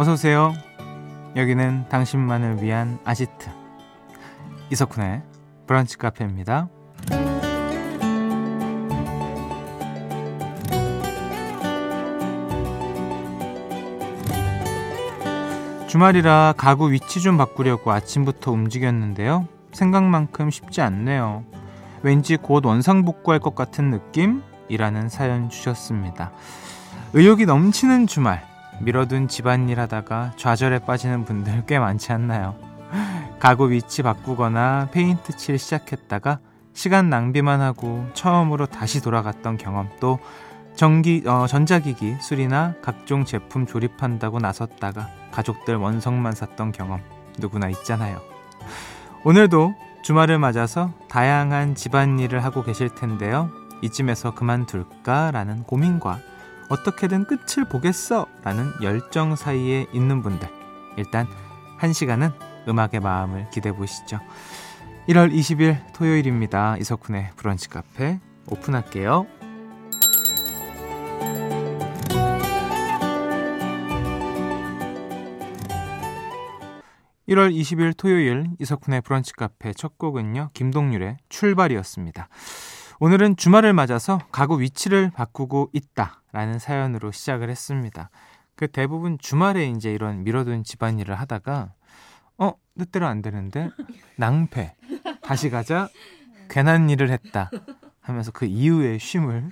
어서 오세요. 여기는 당신만을 위한 아지트 이석훈의 브런치 카페입니다. 주말이라 가구 위치 좀 바꾸려고 아침부터 움직였는데요. 생각만큼 쉽지 않네요. 왠지 곧 원상복구할 것 같은 느낌이라는 사연 주셨습니다. 의욕이 넘치는 주말, 미뤄둔 집안일 하다가 좌절에 빠지는 분들 꽤 많지 않나요? 가구 위치 바꾸거나 페인트 칠 시작했다가 시간 낭비만 하고 처음으로 다시 돌아갔던 경험 또 전기 어, 전자기기 수리나 각종 제품 조립한다고 나섰다가 가족들 원성만 샀던 경험 누구나 있잖아요. 오늘도 주말을 맞아서 다양한 집안일을 하고 계실 텐데요. 이쯤에서 그만둘까라는 고민과 어떻게든 끝을 보겠어 라는 열정 사이에 있는 분들 일단 한 시간은 음악의 마음을 기대해 보시죠. 1월 20일 토요일입니다. 이석훈의 브런치 카페 오픈할게요. 1월 20일 토요일 이석훈의 브런치 카페 첫 곡은요. 김동률의 출발이었습니다. 오늘은 주말을 맞아서 가구 위치를 바꾸고 있다라는 사연으로 시작을 했습니다. 그 대부분 주말에 이제 이런 미뤄둔 집안일을 하다가 어 뜻대로 안 되는데 낭패 다시 가자 괜한 일을 했다 하면서 그 이후에 쉼을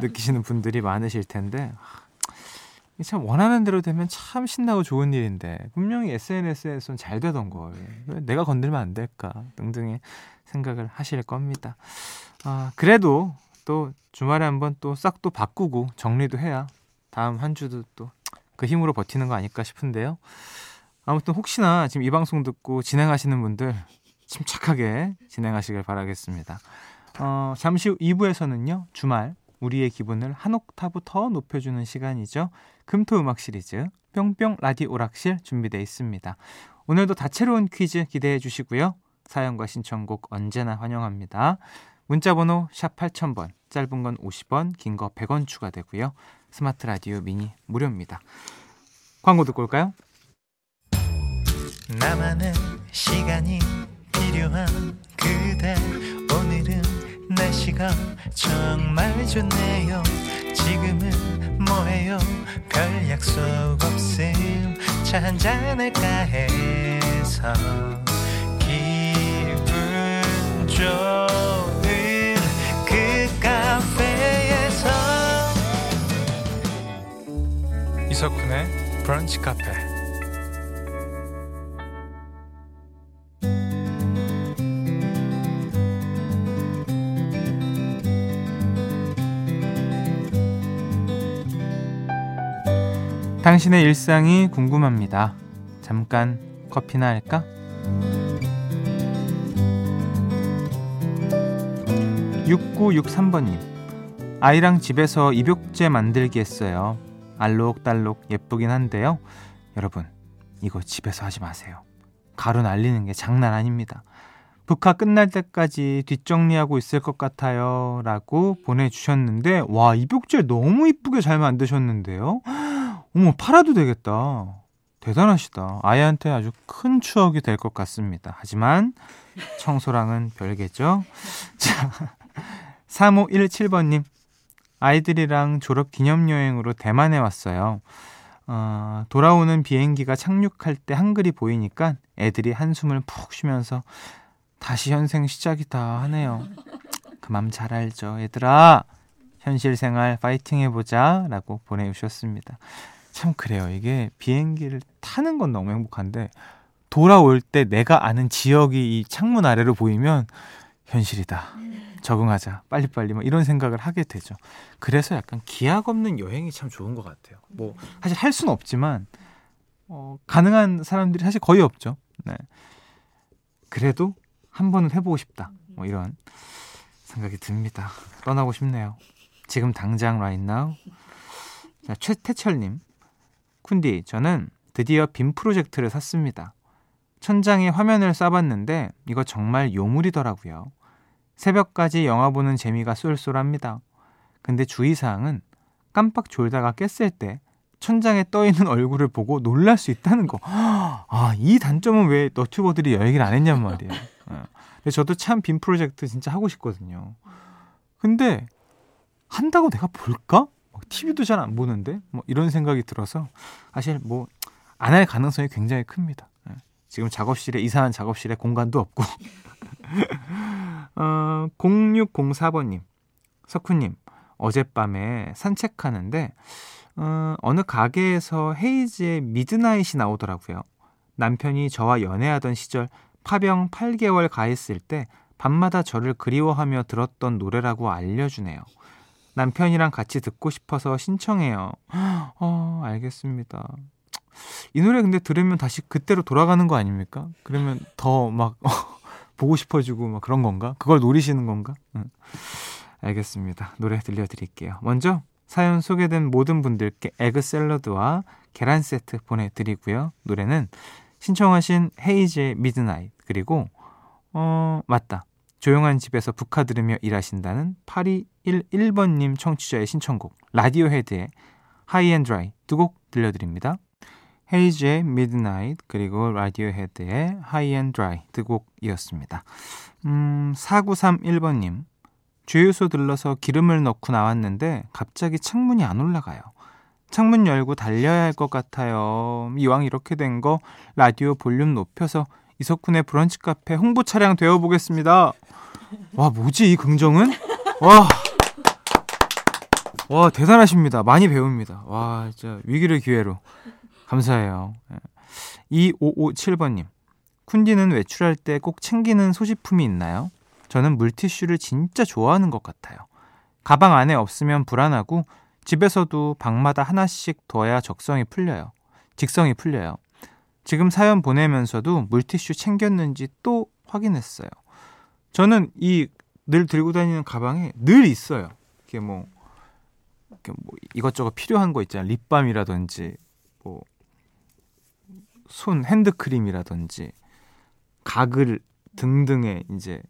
느끼시는 분들이 많으실 텐데 참 원하는 대로 되면 참 신나고 좋은 일인데 분명히 SNS에선 잘 되던 걸 왜 내가 건들면 안 될까 등등의 생각을 하실 겁니다. 아 그래도 또 주말에 한번 또 싹 또 바꾸고 정리도 해야 다음 한 주도 또 그 힘으로 버티는 거 아닐까 싶은데요. 아무튼 혹시나 지금 이 방송 듣고 진행하시는 분들 침착하게 진행하시길 바라겠습니다. 어, 잠시 후 2부에서는요, 주말 우리의 기분을 한 옥타브 더 높여주는 시간이죠. 금토 음악 시리즈 뿅뿅 라디오 오락실 준비되어 있습니다. 오늘도 다채로운 퀴즈 기대해 주시고요. 사연과 신청곡 언제나 환영합니다. 문자번호 샵 8000번, 짧은 건 50원, 긴 거 100원 추가되고요. 스마트 라디오 미니 무료입니다. 광고 듣고 올까요? 나만의 시간이 필요한 그대 오늘은 날씨가 정말 좋네요 지금은 뭐해요 별 약속 없음 차 한잔할까 해서 기분 좋 이석훈의 브런치 카페 당신의 일상이 궁금합니다. 잠깐 커피나 할까? 6963번님. 아이랑 집에서 입욕제 만들기 했어요. 알록달록 예쁘긴 한데요. 여러분, 이거 집에서 하지 마세요. 가루 날리는 게 장난 아닙니다. 북카 끝날 때까지 뒷정리하고 있을 것 같아요. 라고 보내주셨는데, 와, 입욕제 너무 이쁘게 잘 만드셨는데요. 어머, 팔아도 되겠다. 대단하시다. 아이한테 아주 큰 추억이 될 것 같습니다. 하지만 청소랑은 별개죠. 자, 3517번님. 아이들이랑 졸업 기념 여행으로 대만에 왔어요. 어, 돌아오는 비행기가 착륙할 때 한글이 보이니까 애들이 한숨을 푹 쉬면서 다시 현생 시작이다 하네요. 그 맘 잘 알죠. 얘들아, 현실 생활 파이팅 해보자. 라고 보내주셨습니다. 참 그래요. 이게 비행기를 타는 건 너무 행복한데 돌아올 때 내가 아는 지역이 이 창문 아래로 보이면 현실이다. 적응하자. 빨리빨리 뭐 이런 생각을 하게 되죠. 그래서 약간 기약 없는 여행이 참 좋은 것 같아요. 뭐 사실 할 수는 없지만 어, 가능한 사람들이 사실 거의 없죠. 네. 그래도 한 번은 해보고 싶다. 뭐 이런 생각이 듭니다. 떠나고 싶네요. 지금 당장 right now. 자, 최태철님. 쿤디, 저는 드디어 빔 프로젝트를 샀습니다. 천장에 화면을 쏴봤는데 이거 정말 요물이더라고요. 새벽까지 영화 보는 재미가 쏠쏠합니다. 근데 주의사항은 깜빡 졸다가 깼을 때 천장에 떠 있는 얼굴을 보고 놀랄 수 있다는 거. 아, 이 단점은 왜 너튜버들이 얘기를 안 했냔 말이에요. 어. 근데 저도 참 빔 프로젝트 진짜 하고 싶거든요. 근데 한다고 내가 볼까? TV도 잘 안 보는데 뭐 이런 생각이 들어서 사실 뭐 안 할 가능성이 굉장히 큽니다. 예. 지금 작업실에 이상한 작업실에 공간도 없고 어, 0604번님 석훈님 어젯밤에 산책하는데 어, 어느 가게에서 헤이즈의 Midnight이 나오더라고요. 남편이 저와 연애하던 시절 파병 8개월 가했을 때 밤마다 저를 그리워하며 들었던 노래라고 알려주네요. 남편이랑 같이 듣고 싶어서 신청해요. 어, 알겠습니다. 이 노래 근데 들으면 다시 그때로 돌아가는 거 아닙니까? 그러면 더 막 보고 싶어지고 막 그런 건가? 그걸 노리시는 건가? 응. 알겠습니다. 노래 들려드릴게요. 먼저 사연 소개된 모든 분들께 에그 샐러드와 계란 세트 보내드리고요. 노래는 신청하신 헤이즈의 Midnight 그리고 어 맞다 조용한 집에서 브카 들으며 일하신다는 8211번님 청취자의 신청곡 라디오헤드의 High and Dry 두 곡 들려드립니다. 헤이즈의 Midnight 그리고 라디오헤드의 High and Dry 두 곡이었습니다. 음 4931번님 주유소 들러서 기름을 넣고 나왔는데 갑자기 창문이 안 올라가요. 창문 열고 달려야 할 것 같아요. 이왕 이렇게 된 거 라디오 볼륨 높여서 이석훈의 브런치 카페 홍보 차량 되어 보겠습니다. 와, 뭐지 이 긍정은? 와. 와, 대단하십니다. 많이 배웁니다. 와, 진짜 위기를 기회로. 감사해요. 2557번님. 쿤디는 외출할 때 꼭 챙기는 소지품이 있나요? 저는 물티슈를 진짜 좋아하는 것 같아요. 가방 안에 없으면 불안하고 집에서도 방마다 하나씩 둬야 적성이 풀려요. 직성이 풀려요. 지금 사연 보내면서도 물티슈 챙겼는지 또 확인했어요. 저는 이 늘 들고 다니는 가방에 늘 있어요. 이게 뭐, 이렇게 뭐 이것저것 필요한 거 있잖아요. 립밤이라든지 뭐 손 핸드크림이라든지 가글 등등의 이제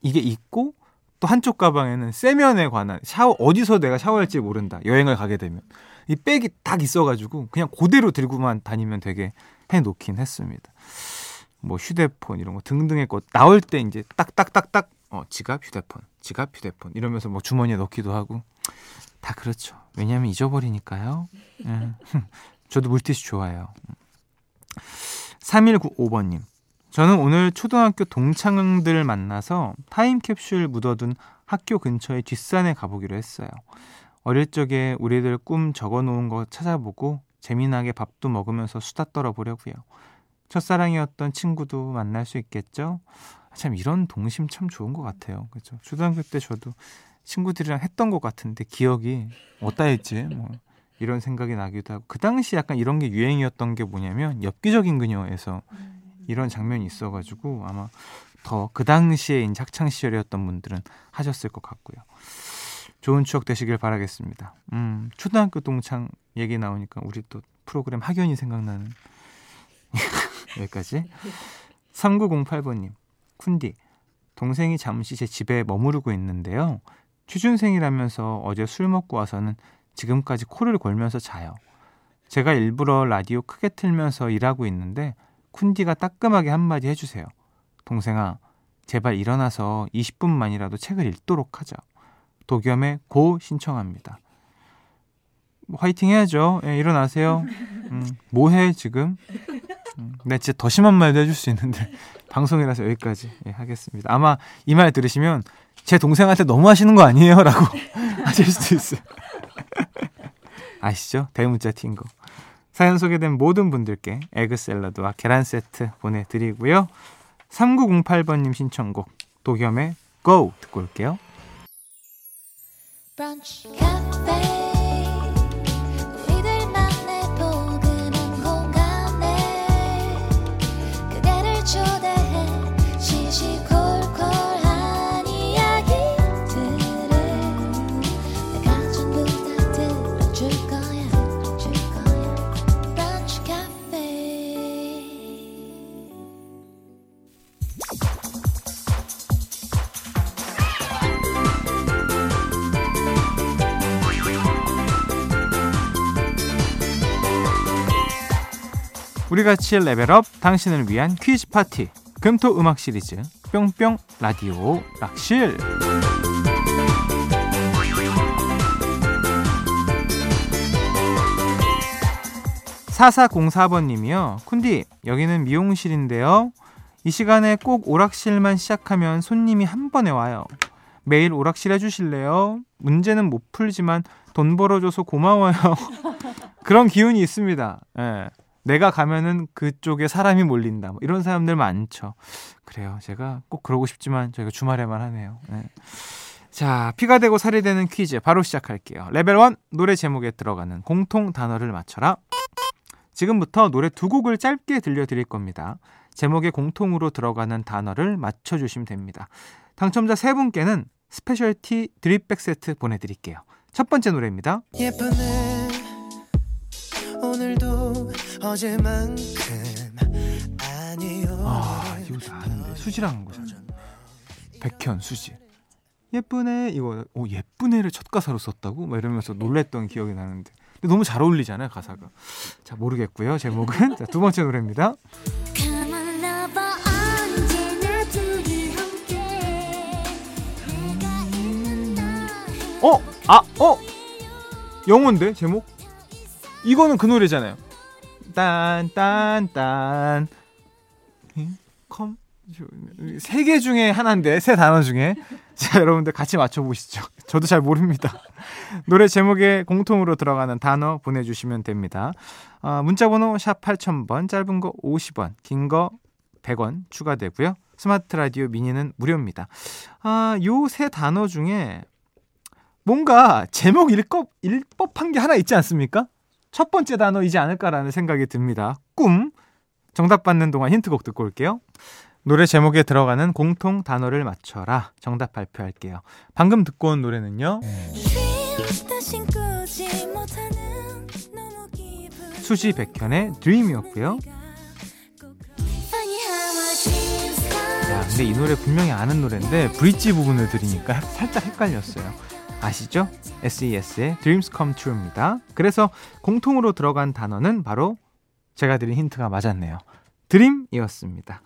이게 있고 또 한쪽 가방에는 세면에 관한 샤워 어디서 내가 샤워할지 모른다 여행을 가게 되면 이 백이 딱 있어가지고 그냥 그대로 들고만 다니면 되게 해놓긴 했습니다. 뭐 휴대폰 이런 거 등등의 것 나올 때 이제 딱딱딱딱 어 지갑 휴대폰 지갑 휴대폰 이러면서 뭐 주머니에 넣기도 하고 다 그렇죠. 왜냐하면 잊어버리니까요. 예. 저도 물티슈 좋아해요. 3195번님 저는 오늘 초등학교 동창들 만나서 타임캡슐 묻어둔 학교 근처의 뒷산에 가보기로 했어요. 어릴 적에 우리들 꿈 적어 놓은 거 찾아보고 재미나게 밥도 먹으면서 수다 떨어보려고요. 첫사랑이었던 친구도 만날 수 있겠죠? 참 이런 동심 참 좋은 것 같아요. 그렇죠? 초등학교 때 저도 친구들이랑 했던 것 같은데 기억이 어디다 했지? 뭐 이런 생각이 나기도 하고 그 당시 약간 이런 게 유행이었던 게 뭐냐면 엽기적인 그녀에서 이런 장면이 있어가지고 아마 더 그 당시에 학창 시절이었던 분들은 하셨을 것 같고요. 좋은 추억 되시길 바라겠습니다. 음, 초등학교 동창 얘기 나오니까 우리 또 프로그램 학연이 생각나는 여기까지. 3908번님, 쿤디, 동생이 잠시 제 집에 머무르고 있는데요. 취준생이라면서 어제 술 먹고 와서는 지금까지 코를 골면서 자요. 제가 일부러 라디오 크게 틀면서 일하고 있는데 쿤디가 따끔하게 한마디 해주세요. 동생아, 제발 일어나서 20분만이라도 책을 읽도록 하자. 도겸의 고 신청합니다. 뭐 화이팅 해야죠. 예, 일어나세요. 음, 뭐해 지금? 음, 네, 진짜 더 심한 말도 해줄 수 있는데 방송이라서 여기까지 예, 하겠습니다. 아마 이 말 들으시면 제 동생한테 너무 하시는 거 아니에요?라고 하실 수도 있어요. 아시죠? 대문자 튄 거. 사연 소개된 모든 분들께 에그 샐러드와 계란 세트 보내드리고요. 3908번님 신청곡 도겸의 Go 듣고 올게요. 브런치, 우리 같이 level up 당신을 위한 퀴즈 파티 금토 음악 시리즈 뿅뿅 라디오 락실 4404번님이요. 쿤디, 여기는 미용실인데요. 이 시간에 꼭 오락실만 시작하면 손님이 한 번에 와요. 매일 오락실 해주실래요? 문제는 못 풀지만 돈 벌어줘서 고마워요. 그런 기운이 있습니다. 예. 내가 가면은 그쪽에 사람이 몰린다. 뭐 이런 사람들 많죠. 그래요. 제가 꼭 그러고 싶지만 저희가 주말에만 하네요. 예. 자, 피가 되고 살이 되는 퀴즈 바로 시작할게요. 레벨 1 노래 제목에 들어가는 공통 단어를 맞춰라. 지금부터 노래 두 곡을 짧게 들려드릴 겁니다. 제목에 공통으로 들어가는 단어를 맞춰주시면 됩니다. 당첨자 세 분께는 specialty drip bag 세트 보내드릴게요. 첫 번째 노래입니다. 예쁘네 어제만큼 아니요. 아 이거 다 아는데 수지랑 거잖아. 백현 수지. 예쁘네 이거. 오 예쁘네를 첫 가사로 썼다고? 막 이러면서 놀랬던 기억이 나는데. 너무 잘 어울리잖아요 가사가. 자 모르겠고요 제목은. 자, 두 번째 노래입니다. 어? 아, 어? 영어인데 제목? 이거는 그 노래잖아요. 딴딴딴 컴? 세 개 중에 하나인데 세 단어 중에 자 여러분들 같이 맞춰보시죠. 저도 잘 모릅니다. 노래 제목에 공통으로 들어가는 단어 보내주시면 됩니다. 어, 문자번호 샵 8000번 짧은 거 50원 긴 거 100원 추가되고요. 스마트 라디오 미니는 무료입니다. 아, 요 세 단어 중에 뭔가 제목 읽법, 읽법한 게 하나 있지 않습니까? 첫 번째 단어이지 않을까라는 생각이 듭니다. 꿈. 정답 받는 동안 힌트곡 듣고 올게요. 노래 제목에 들어가는 공통 단어를 맞춰라. 정답 발표할게요. 방금 듣고 온 노래는요. 수지 백현의 드림이었고요. 야, 근데 이 노래 분명히 아는 노래인데 브릿지 부분을 들으니까 살짝 헷갈렸어요. 아시죠? SES의 Dreams Come True입니다. 그래서 공통으로 들어간 단어는 바로 제가 드린 힌트가 맞았네요. 드림이었습니다.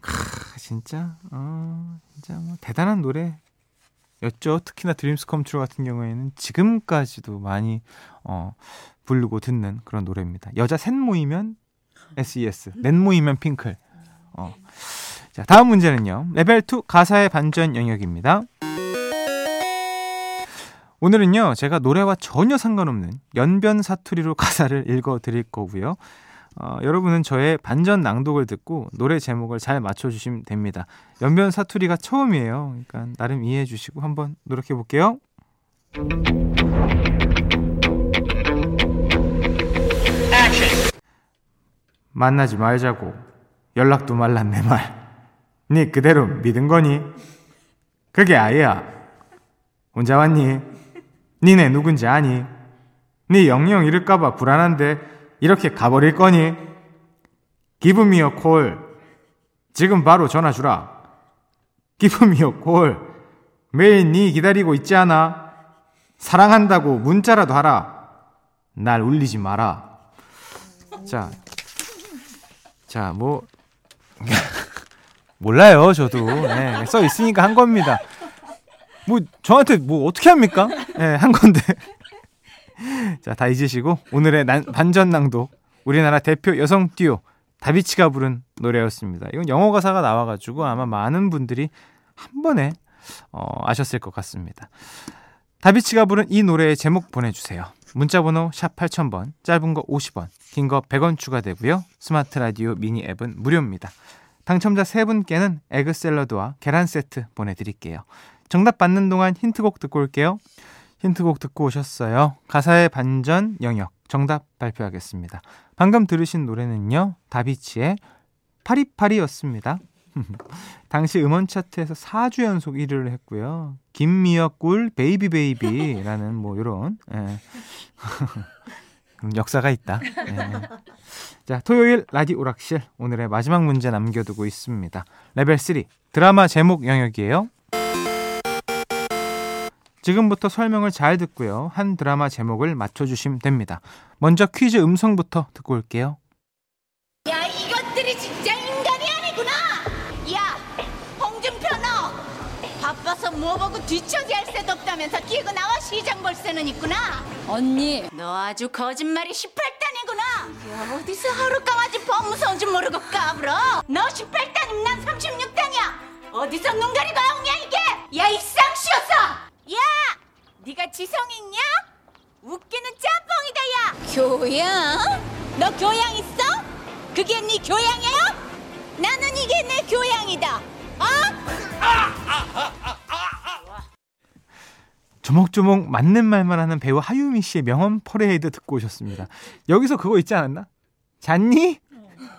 크, 진짜, 어, 진짜 뭐 대단한 노래였죠. 특히나 Dreams Come True 같은 경우에는 지금까지도 많이 어, 부르고 듣는 그런 노래입니다. 여자 셋 모이면 SES, 넷 모이면 핑클. 어. 자, 다음 문제는요. 레벨 2 가사의 반전 영역입니다. 오늘은요, 제가 노래와 전혀 상관없는 연변 사투리로 가사를 읽어 드릴 거고요. 어, 여러분은 저의 반전 낭독을 듣고 노래 제목을 잘 맞춰주시면 됩니다. 연변 사투리가 처음이에요. 그러니까 나름 이해해 주시고 한번 노력해 볼게요. 만나지 말자고 연락도 말란 내 말. 네 그대로 믿은 거니? 그게 아이야. 혼자 왔니? 니네 누군지 아니? 네 영영 잃을까봐 불안한데 이렇게 가버릴 거니? 기브미어 콜. 지금 바로 전화 주라. 기브미어 콜. 매일 니 기다리고 있지 않아? 사랑한다고 문자라도 하라. 날 울리지 마라. 자, 자, 뭐, 몰라요, 저도. 네, 써 있으니까 한 겁니다. 뭐 저한테 뭐 어떻게 합니까? 예, 네, 한 건데. 자, 다 잊으시고 오늘의 난, 반전 낭독 우리나라 대표 여성 듀오 다비치가 부른 노래였습니다. 이건 영어 가사가 나와가지고 아마 많은 분들이 한 번에 어, 아셨을 것 같습니다. 다비치가 부른 이 노래의 제목 보내주세요. 문자번호 샵 8000번, 짧은 거 50원, 긴 거 100원 추가되고요. 스마트 라디오 미니 앱은 무료입니다. 당첨자 3분께는 egg 샐러드와 계란 세트 보내드릴게요. 정답 받는 동안 힌트곡 듣고 올게요. 힌트곡 듣고 오셨어요. 가사의 반전 영역 정답 발표하겠습니다. 방금 들으신 노래는요. 다비치의 8282였습니다. 당시 음원 차트에서 4주 연속 1위를 했고요. Gimme a call baby baby라는 뭐 이런 예. 역사가 있다. 예. 자, 토요일 라디오 오락실 오늘의 마지막 문제 남겨두고 있습니다. 레벨 3 드라마 제목 영역이에요. 지금부터 설명을 잘 듣고요. 한 드라마 제목을 맞춰주시면 됩니다. 먼저 퀴즈 음성부터 듣고 올게요. 야, 이것들이 진짜 인간이 아니구나! 야, 홍준표 너! 바빠서 뭐 보고 뒤처지할 새도 없다면서 끼고 나와 시장 볼 새는 있구나! 언니! 너 아주 거짓말이 18단이구나! 야, 어디서 하루 강아지 범무서운 줄 모르고 까불어! 너 18단이면 난 36단이야! 어디서 눈 가리고 나오냐, 이게! 야, 이 쌍시여서! 야 네가 지성 있냐? 웃기는 짬뽕이다 야 교양? 너 교양 있어? 그게 네 교양이에요? 나는 이게 내 교양이다 어? 조목조목 맞는 말만 하는 배우 하유미 씨의 명언 퍼레이드 듣고 오셨습니다. 여기서 그거 있지 않았나? 잤니?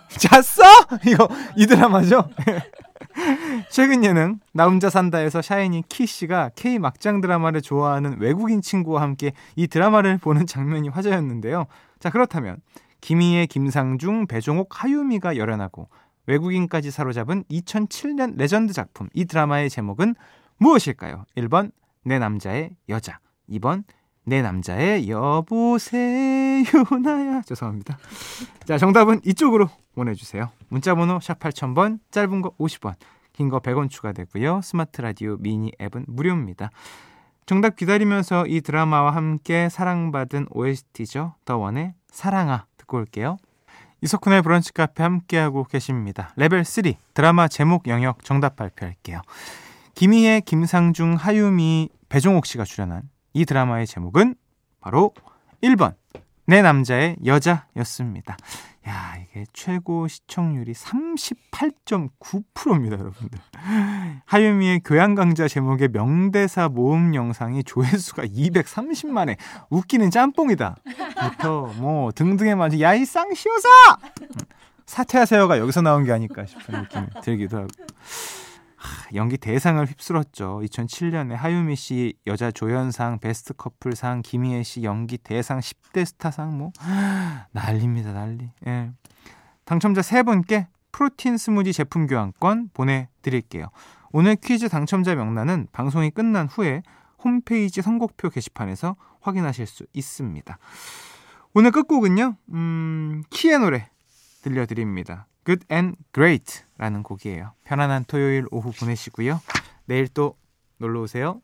잤어? 이거 이 드라마죠? 최근 예능 나 혼자 산다에서 샤이니 키 씨가 K 막장 드라마를 좋아하는 외국인 친구와 함께 이 드라마를 보는 장면이 화제였는데요. 자 그렇다면 김희애, 김상중, 배종옥, 하유미가 열연하고 외국인까지 사로잡은 2007년 레전드 작품 이 드라마의 제목은 무엇일까요? 1번 내 남자의 여자. 2번 내 남자의 여보세요 나야. 죄송합니다. 자 정답은 이쪽으로 보내주세요. 문자번호 샵 8000번 짧은 거 50원 긴 거 100원 추가되고요. 스마트 라디오 미니 앱은 무료입니다. 정답 기다리면서 이 드라마와 함께 사랑받은 OST죠. 더 원의 사랑아 듣고 올게요. 이석훈의 브런치 카페 함께하고 계십니다. 레벨 3 드라마 제목 영역 정답 발표할게요. 김희애, 김상중, 하유미, 배종옥 씨가 출연한 이 드라마의 제목은 바로 1번 내 남자의 여자였습니다. 야, 이게 최고 시청률이 38.9%입니다, 여러분들. 하유미의 교양 강좌 제목의 명대사 모음 영상이 조회수가 230만에 웃기는 짬뽕이다. 부터 뭐 등등에 맞은 야이 쌍시오사 사퇴하세요가 여기서 나온 게 아닐까 싶은 느낌이 들기도 하고. 연기 대상을 휩쓸었죠. 2007년에 하유미 씨 여자 조연상, 베스트 커플상, 김희애 씨 연기 대상 10대 스타상 뭐 난리입니다, 난리. 예. 당첨자 세 분께 프로틴 스무디 제품 교환권 보내드릴게요. 오늘 퀴즈 당첨자 명단은 방송이 끝난 후에 홈페이지 선곡표 게시판에서 확인하실 수 있습니다. 오늘 끝곡은요, 음, 키의 노래 들려드립니다. Good and Great 라는 곡이에요. 편안한 토요일 오후 보내시고요. 내일 또 놀러 오세요.